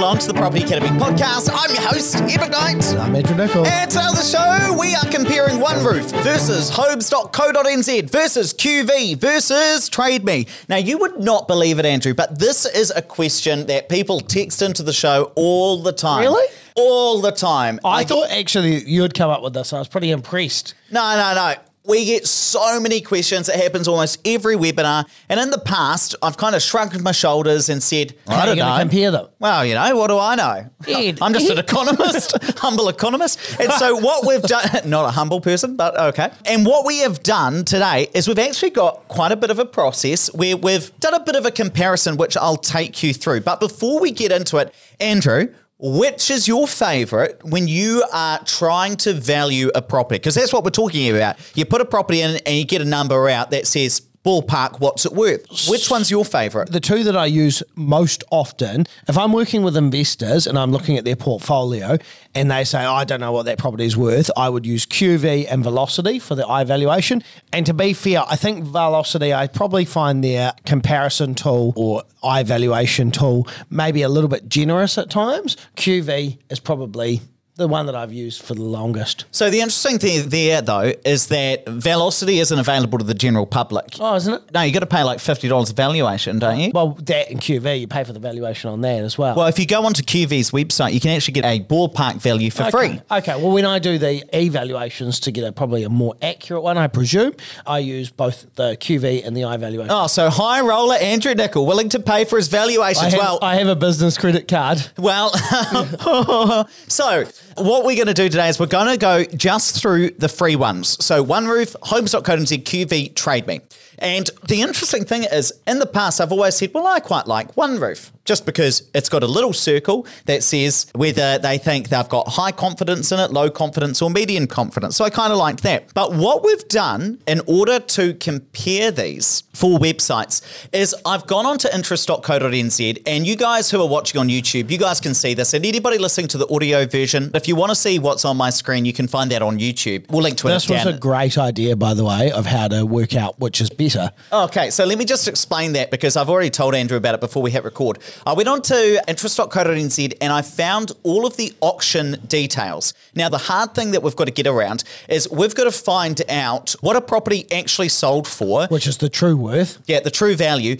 along to the Property Academy podcast. I'm your host, Ed McKnight. I'm Andrew Nicol. And today on the show, we are comparing One Roof versus Homes.co.nz versus QV versus Trade Me. Now, you would not believe it, Andrew, but this is a question that people text into the show all the time. Really? All the time. I Like, thought actually you'd come up with this. I was pretty impressed. No, no, no. We get so many questions. It happens almost every webinar. And in the past, I've kind of shrugged my shoulders and said, How I are don't know. to compare them? Well, you know, what do I know? Ed. I'm just an economist, humble economist. And so what we've done, not a humble person, but okay. And what we have done today is we've actually got quite a bit of a process where we've done a bit of a comparison, which I'll take you through. But before we get into it, Andrew, which is your favorite when you are trying to value a property? Because that's what we're talking about. You put a property in and you get a number out that says ballpark, what's it worth? Which one's your favorite? The two that I use most often, if I'm working with investors and I'm looking at their portfolio and they say, oh, I don't know what that property is worth, I would use QV and Valocity for the eye valuation. And to be fair, I think Valocity, I probably find their comparison tool or eye valuation tool maybe a little bit generous at times. QV is probably the one that I've used for the longest. So the interesting thing there, though, is that Valocity isn't available to the general public. Oh, isn't it? No, you got to pay like fifty dollars valuation, don't you? Well, that and QV, you pay for the valuation on that as well. Well, if you go onto QV's website, you can actually get a ballpark value for okay. free. Okay. Well, when I do the evaluations to get a probably a more accurate one, I presume I use both the QV and the eye valuation. Oh, so high roller Andrew Nicol willing to pay for his valuations. I have, well, I have a business credit card. Well, so what we're going to do today is we're going to go just through the free ones. So One Roof, Homes.co.nz, QV, Trade Me. And the interesting thing is, in the past, I've always said, well, I quite like One Roof just because it's got a little circle that says whether they think they've got high confidence in it, low confidence, or median confidence. So I kind of liked that. But what we've done in order to compare these four websites is I've gone on to interest.co.nz, and you guys who are watching on YouTube, you guys can see this. And anybody listening to the audio version, if you want to see what's on my screen, you can find that on YouTube. We'll link to it This was down. a great idea, by the way, of how to work out which is better. Okay, so let me just explain that because I've already told Andrew about it before we hit record. I went on to interest.co.nz and I found all of the auction details. Now, the hard thing that we've got to get around is we've got to find out what a property actually sold for, Which is the true worth. yeah, the true value,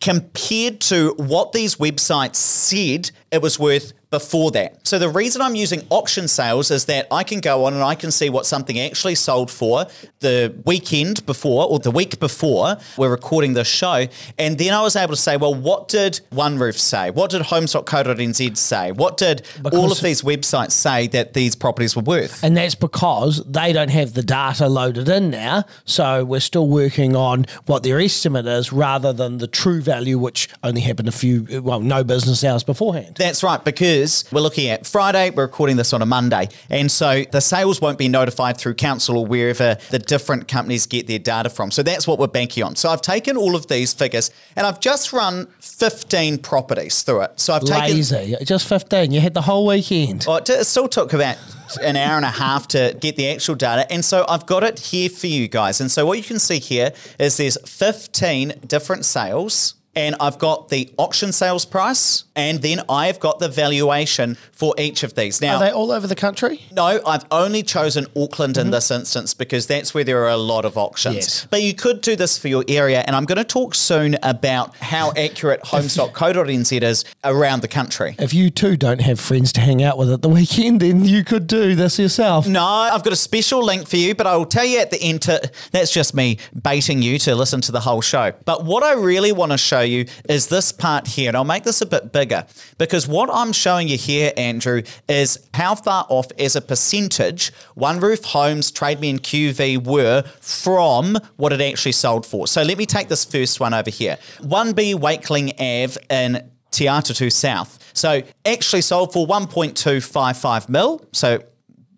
compared to what these websites said it was worth before that. So the reason I'm using auction sales is that I can go on and I can see what something actually sold for the weekend before or the week before we're recording this show. And then I was able to say, well, what did One Roof say? What did homes.co.nz say? What did all of these websites say that these properties were worth? And that's because they don't have the data loaded in now. So we're still working on what their estimate is rather than the true value, which only happened a few, well, no business hours beforehand. That's right, because we're looking at Friday, we're recording this on a Monday. And so the sales won't be notified through council or wherever the different companies get their data from. So that's what we're banking on. So I've taken all of these figures and I've just run 15 properties through it. So I've taken. Lazy. Just 15. You had the whole weekend. Oh, it t- it still took about an hour and a half to get the actual data. And so I've got it here for you guys. And so what you can see here is there's 15 different sales. And I've got the auction sales price, and then I've got the valuation for each of these. Now, Are they all over the country? no, I've only chosen Auckland in mm-hmm. this instance because that's where there are a lot of auctions. Yes. But you could do this for your area, and I'm going to talk soon about how accurate homes.co.nz is around the country. If you too don't have friends to hang out with at the weekend, then you could do this yourself. No, I've got a special link for you, but I will tell you at the end. To, that's just me baiting you to listen to the whole show. But what I really want to show you is this part here, and I'll make this a bit bigger because what I'm showing you here, Andrew, is how far off as a percentage One Roof Homes, Trade Me, and QV were from what it actually sold for. So let me take this first one over here 1B Wakeling Ave in Te Atatu South. So actually sold for 1.255 mil. So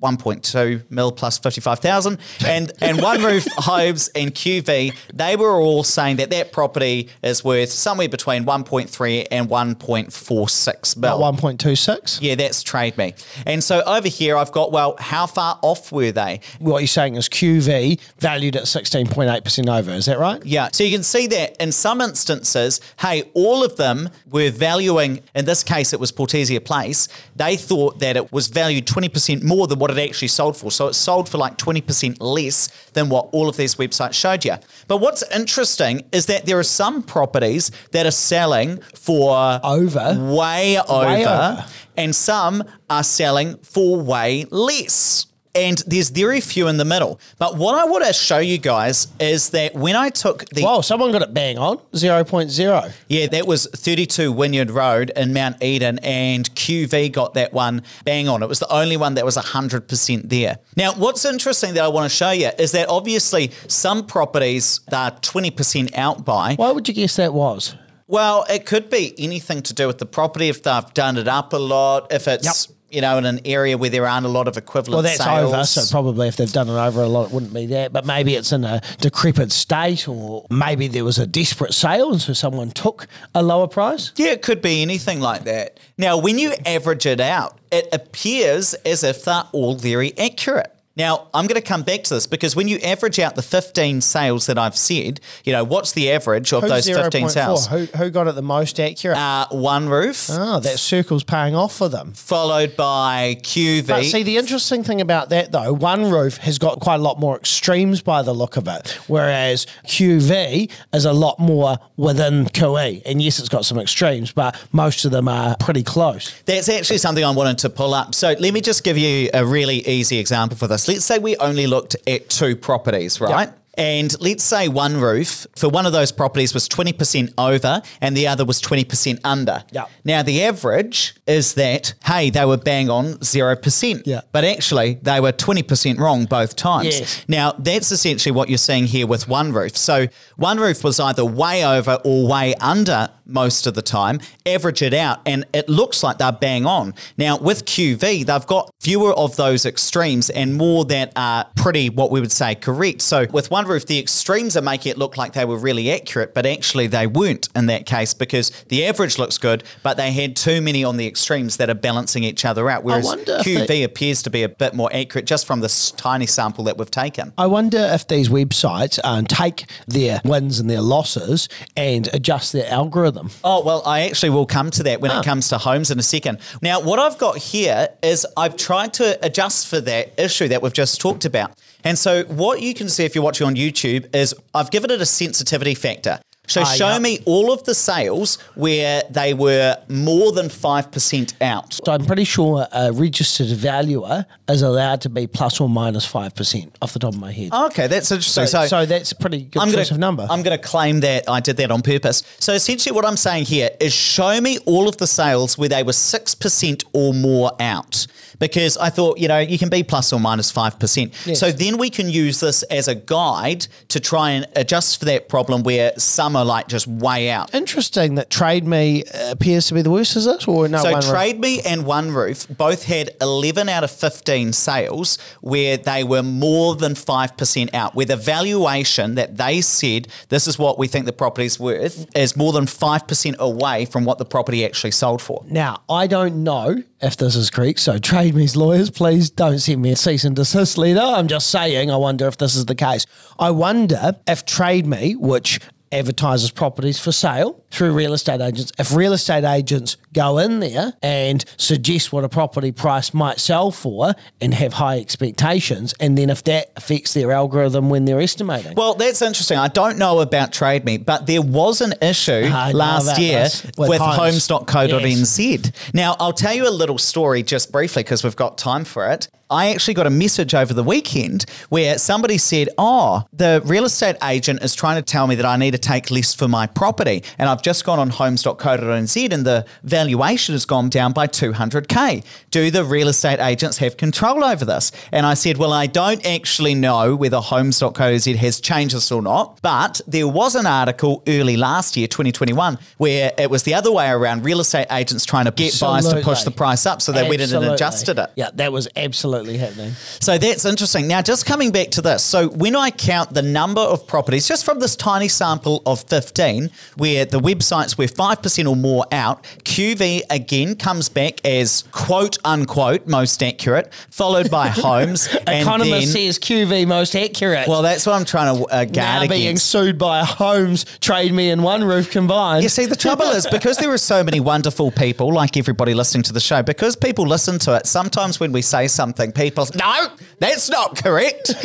1.2 mil plus 55,000 and and One Roof Homes and QV they were all saying that that property is worth somewhere between 1.3 and 1.46 mil. At 1.26. Yeah, that's Trade Me. And so over here I've got well how far off were they? What you're saying is QV valued at 16.8% over. Is that right? Yeah. So you can see that in some instances, hey, all of them were valuing, in this case, it was Portesia Place. They thought that it was valued 20% more than what it actually sold for. So it sold for like 20% less than what all of these websites showed you. But what's interesting is that there are some properties that are selling for Over. way over, Way over. and some are selling for way less. And there's very few in the middle. But what I want to show you guys is that when I took the Whoa, someone got it bang on. 0.0. yeah, that was 32 Wynyard Road in Mount Eden, and QV got that one bang on. It was the only one that was 100% there. Now, what's interesting that I want to show you is that obviously some properties are 20% out by. Why would you guess that was? Well, it could be anything to do with the property if they've done it up a lot, if it's. Yep. You know, in an area where there aren't a lot of equivalent Well, that's sales. over, so probably if they've done it over a lot, it wouldn't be that. But maybe it's in a decrepit state, or maybe there was a desperate sale, and so someone took a lower price. Yeah, it could be anything like that. Now, when you average it out, it appears as if they're all very accurate. Now, I'm going to come back to this because when you average out the 15 sales that I've said, you know, what's the average of Who's those 15 sales? Who, who got it the most accurate? Uh, one roof, oh, that circle's paying off for them. followed by QV. But see, the interesting thing about that though, One Roof has got quite a lot more extremes by the look of it, whereas QV is a lot more within QE. And yes, it's got some extremes, but most of them are pretty close. That's actually something I wanted to pull up. So let me just give you a really easy example for this. Let's say we only looked at two properties, right? And let's say one roof for one of those properties was 20% over and the other was 20% under. Yeah. Now, the average is that, hey, they were bang on 0%. Yeah. But actually, they were 20% wrong both times. Yes. Now, that's essentially what you're seeing here with one roof. So, one roof was either way over or way under most of the time. Average it out, and it looks like they're bang on. Now, with QV, they've got fewer of those extremes and more that are pretty, what we would say, correct. So, with one roof, the extremes are making it look like they were really accurate, but actually they weren't in that case because the average looks good, but they had too many on the extremes that are balancing each other out. Whereas QV they- appears to be a bit more accurate just from this tiny sample that we've taken. I wonder if these websites um, take their wins and their losses and adjust their algorithm. Oh, well, I actually will come to that when Ah. it comes to homes in a second. Now, what I've got here is I've tried to adjust for that issue that we've just talked about. And so, what you can see if you're watching on YouTube is I've given it a sensitivity factor. So, Ah, show yeah. me all of the sales where they were more than 5% out. So I'm pretty sure a registered valuer is allowed to be plus or minus 5% off the top of my head. Okay, that's interesting. so, So, so that's a pretty good I'm choice gonna, of number. I'm going to claim that I did that on purpose. So essentially, what I'm saying here is show me all of the sales where they were six percent or more out, because I thought you know you can be plus or minus minus five percent. Yes. So then we can use this as a guide to try and adjust for that problem where some are like just way out. Interesting that Trade Me appears to be the worst, is it? Or no? So Trade Me and One Roof both had 11 out of 15 sales where they were more than 5% out, where the valuation that they said this is what we think the property's worth is more than 5% away from what the property actually sold for. Now, I don't know if this is correct. So, Trade Me's lawyers, please don't send me a cease and desist letter. I'm just saying, I wonder if this is the case. I wonder if Trade Me, which advertises properties for sale through real estate agents, if real estate agents go in there and suggest what a property price might sell for and have high expectations, and then if that affects their algorithm when they're estimating. Well, that's interesting. I don't know about Trade Me, but there was an issue I last year with, with homes. homes.co.nz. Now, I'll tell you a little story just briefly because we've got time for it. I actually got a message over the weekend where somebody said, Oh, the real estate agent is trying to tell me that I need to take less for my property. And I've just gone on homes.co.nz and the valuation has gone down by 200K. Do the real estate agents have control over this? And I said, Well, I don't actually know whether homes.co.nz has changed this or not, but there was an article early last year, 2021, where it was the other way around real estate agents trying to get buyers to push the price up. So they went in and adjusted it. Yeah, that was absolutely absolutely happening. So that's interesting. Now, just coming back to this. So, when I count the number of properties, just from this tiny sample of 15, where the websites were 5% or more out, QV again comes back as quote unquote most accurate, followed by homes. Economist then, says QV most accurate. well, that's what I'm trying to uh, guard now being sued by Homes, Trade Me, and One Roof combined. You see, the trouble is because there are so many wonderful people, like everybody listening to the show, because people listen to it, sometimes when we say something, people say, no, that's not correct.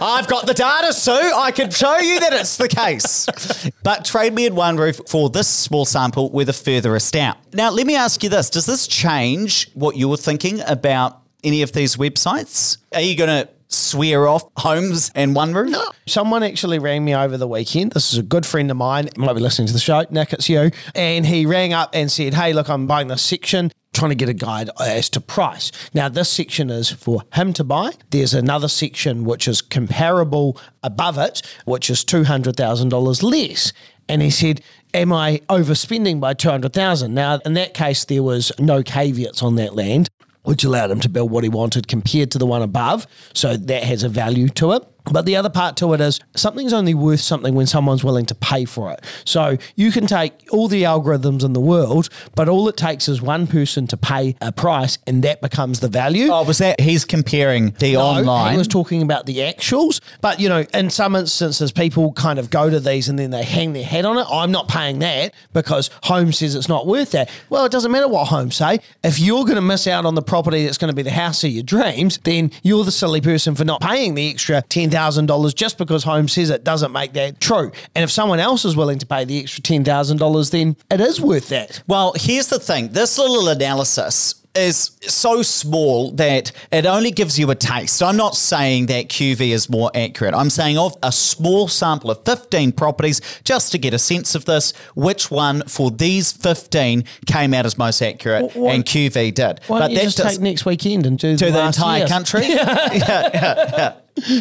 I've got the data, Sue. I can show you that it's the case. But Trade Me and One Roof for this small sample with a furthest out. Now, let me ask you this Does this change what you were thinking about any of these websites? Are you going to swear off Homes and One Roof? Someone actually rang me over the weekend. This is a good friend of mine. Might be listening to the show. Nick, it's you. And he rang up and said, Hey, look, I'm buying this section, trying to get a guide as to price. Now, this section is for him to buy. There's another section which is comparable above it, which is $200,000 less. And he said, Am I overspending by 200,000? Now, in that case, there was no caveats on that land which allowed him to build what he wanted compared to the one above. So that has a value to it. But the other part to it is something's only worth something when someone's willing to pay for it. So you can take all the algorithms in the world, but all it takes is one person to pay a price and that becomes the value. Oh, was that he's comparing the No, online? He was talking about the actuals. But, you know, in some instances, people kind of go to these and then they hang their head on it. I'm not paying that because home says it's not worth that. Well, it doesn't matter what home say. If you're going to miss out on the property that's going to be the house of your dreams, then you're the silly person for not paying the extra $10,000 just because home says it doesn't make that true. And if someone else is willing to pay the extra $10,000, then it is worth that. Well, here's the thing this little analysis is so small that it only gives you a taste. I'm not saying that QV is more accurate. I'm saying of a small sample of 15 properties just to get a sense of this, which one for these 15 came out as most accurate Why- and QV did. Why don't you just does- take next weekend and do to the last entire year's? country. yeah, yeah, yeah.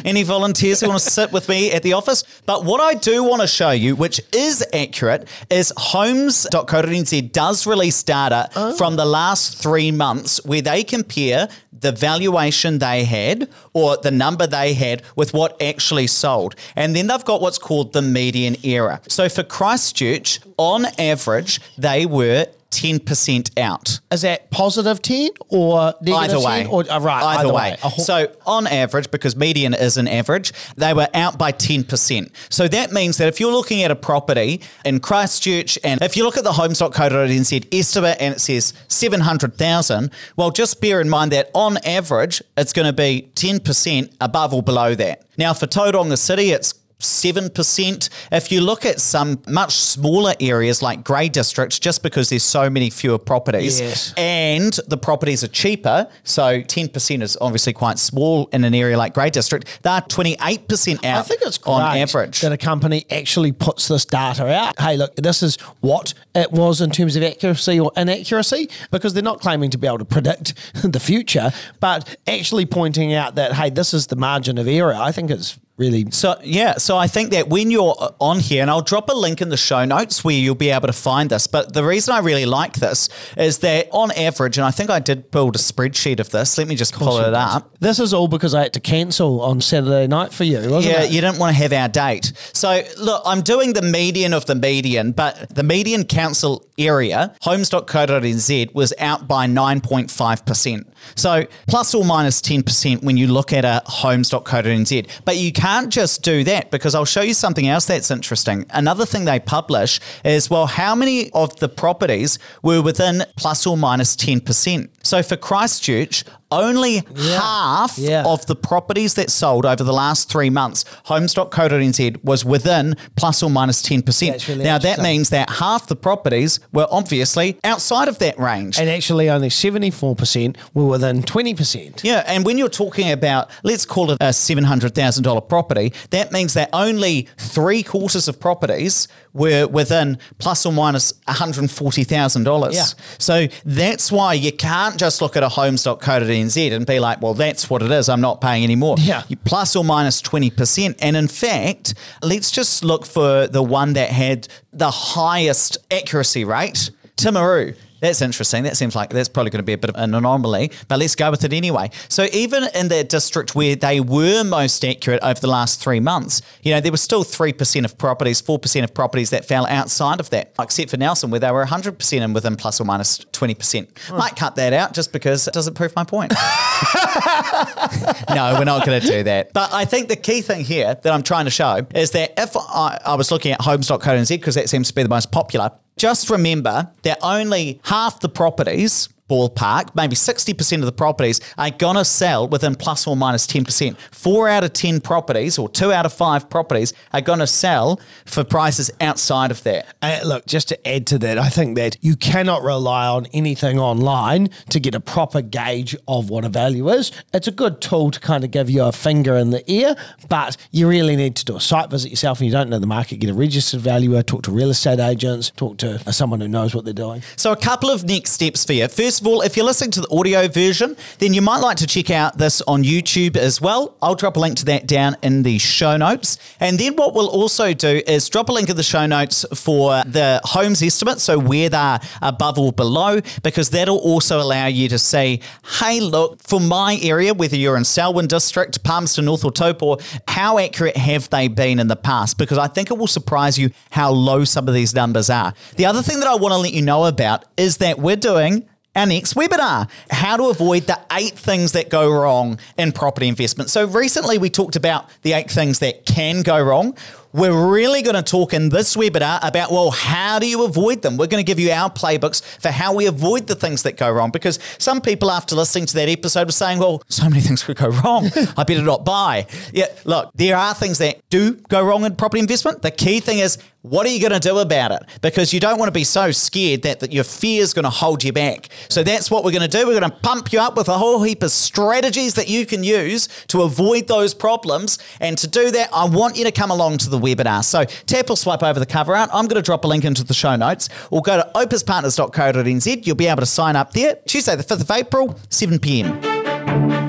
Any volunteers who want to sit with me at the office? But what I do want to show you, which is accurate, is homes.co.nz does release data oh. from the last three months where they compare the valuation they had or the number they had with what actually sold. And then they've got what's called the median error. So for Christchurch, on average, they were 10% out. Is that positive 10 or negative Either 10? way. Or, uh, right, Either, way. A ho- So on average, because median is an average, they were out by 10%. So that means that if you're looking at a property in Christchurch and if you look at the homes.co.nz estimate and it says 700,000, well, just bear in mind that on average, it's going to be 10% above or below that. Now for Tauranga City, it's 7%. If you look at some much smaller areas like grey districts, just because there's so many fewer properties Yes. and the properties are cheaper, so 10% is obviously quite small in an area like grey district, they're 28% out I think it's on average. that a company actually puts this data out. Hey, look, this is what it was in terms of accuracy or inaccuracy, because they're not claiming to be able to predict the future, but actually pointing out that, hey, this is the margin of error. I think it's really So yeah, so I think that when you're uh, on here, and I'll drop a link in the show notes where you'll be able to find this. But the reason I really like this is that on average, and I think I did build a spreadsheet of this. Let me just pull it up. This is all because I had to cancel on Saturday night for you, wasn't Yeah, it? you didn't want to have our date. So look, I'm doing the median of the median, but the median council area, homes.co.nz, was out by 9.5%. So plus or minus 10% when you look at a homes.co.nz. But you can't just do that because I'll show you something else that's interesting. Another thing they publish is, well, how many of the properties were within plus or minus 10%? So for Christchurch, only half Yeah. of the properties that sold over the last three months, homes.co.nz was within plus or minus 10%. That's really now, that means that half the properties were obviously outside of that range. And actually, only 74% were within 20%. yeah, and when you're talking about, let's call it a $700,000 property, that means that only three quarters of properties were within plus or minus $140,000. Yeah. So that's why you can't just look at a homes.co.nz and be like, well, that's what it is. I'm not paying any more. Yeah. You plus or minus 20%. And in fact, let's just look for the one that had the highest accuracy rate. Timaru, That's interesting. That seems like that's probably going to be a bit of an anomaly, but let's go with it anyway. So even in that district where they were most accurate over the last three months, you know, there was still 3% of properties, 4% of properties that fell outside of that, except for Nelson, where they were 100% and within plus or minus 20%. Hmm. Might cut that out just because it doesn't prove my point. no, we're not going to do that. But I think the key thing here that I'm trying to show is that if I, I was looking at homes.co.nz, because that seems to be the most popular, just remember they're only half the properties ballpark, maybe 60% of the properties are going to sell within plus or minus 10%. Four out of 10 properties or two out of five properties are going to sell for prices outside of that. Uh, look, just to add to that, I think that you cannot rely on anything online to get a proper gauge of what a value is. It's a good tool to kind of give you a finger in the ear, but you really need to do a site visit yourself and you don't know the market, get a registered valuer, talk to real estate agents, talk to someone who knows what they're doing. So, a couple of next steps for you. First of all, if you're listening to the audio version, then you might like to check out this on YouTube as well. I'll drop a link to that down in the show notes. And then what we'll also do is drop a link in the show notes for the homes estimate, so where they're above or below, because that'll also allow you to say, hey, look, for my area, whether you're in Selwyn District, Palmerston North, or Taupo, how accurate have they been in the past? Because I think it will surprise you how low some of these numbers are. The other thing that I want to let you know about is that we're doing our next webinar how to avoid the eight things that go wrong in property investment. So, recently we talked about the eight things that can go wrong. We're really going to talk in this webinar about, well, how do you avoid them? We're going to give you our playbooks for how we avoid the things that go wrong. Because some people, after listening to that episode, were saying, well, so many things could go wrong. I better not buy. Yeah, look, there are things that do go wrong in property investment. The key thing is, what are you going to do about it? Because you don't want to be so scared that, that your fear is going to hold you back. So that's what we're going to do. We're going to pump you up with a whole heap of strategies that you can use to avoid those problems. And to do that, I want you to come along to the webinar. So tap or swipe over the cover art. I'm going to drop a link into the show notes or go to opespartners.co.nz. You'll be able to sign up there Tuesday, the 5th of April, 7 p.m.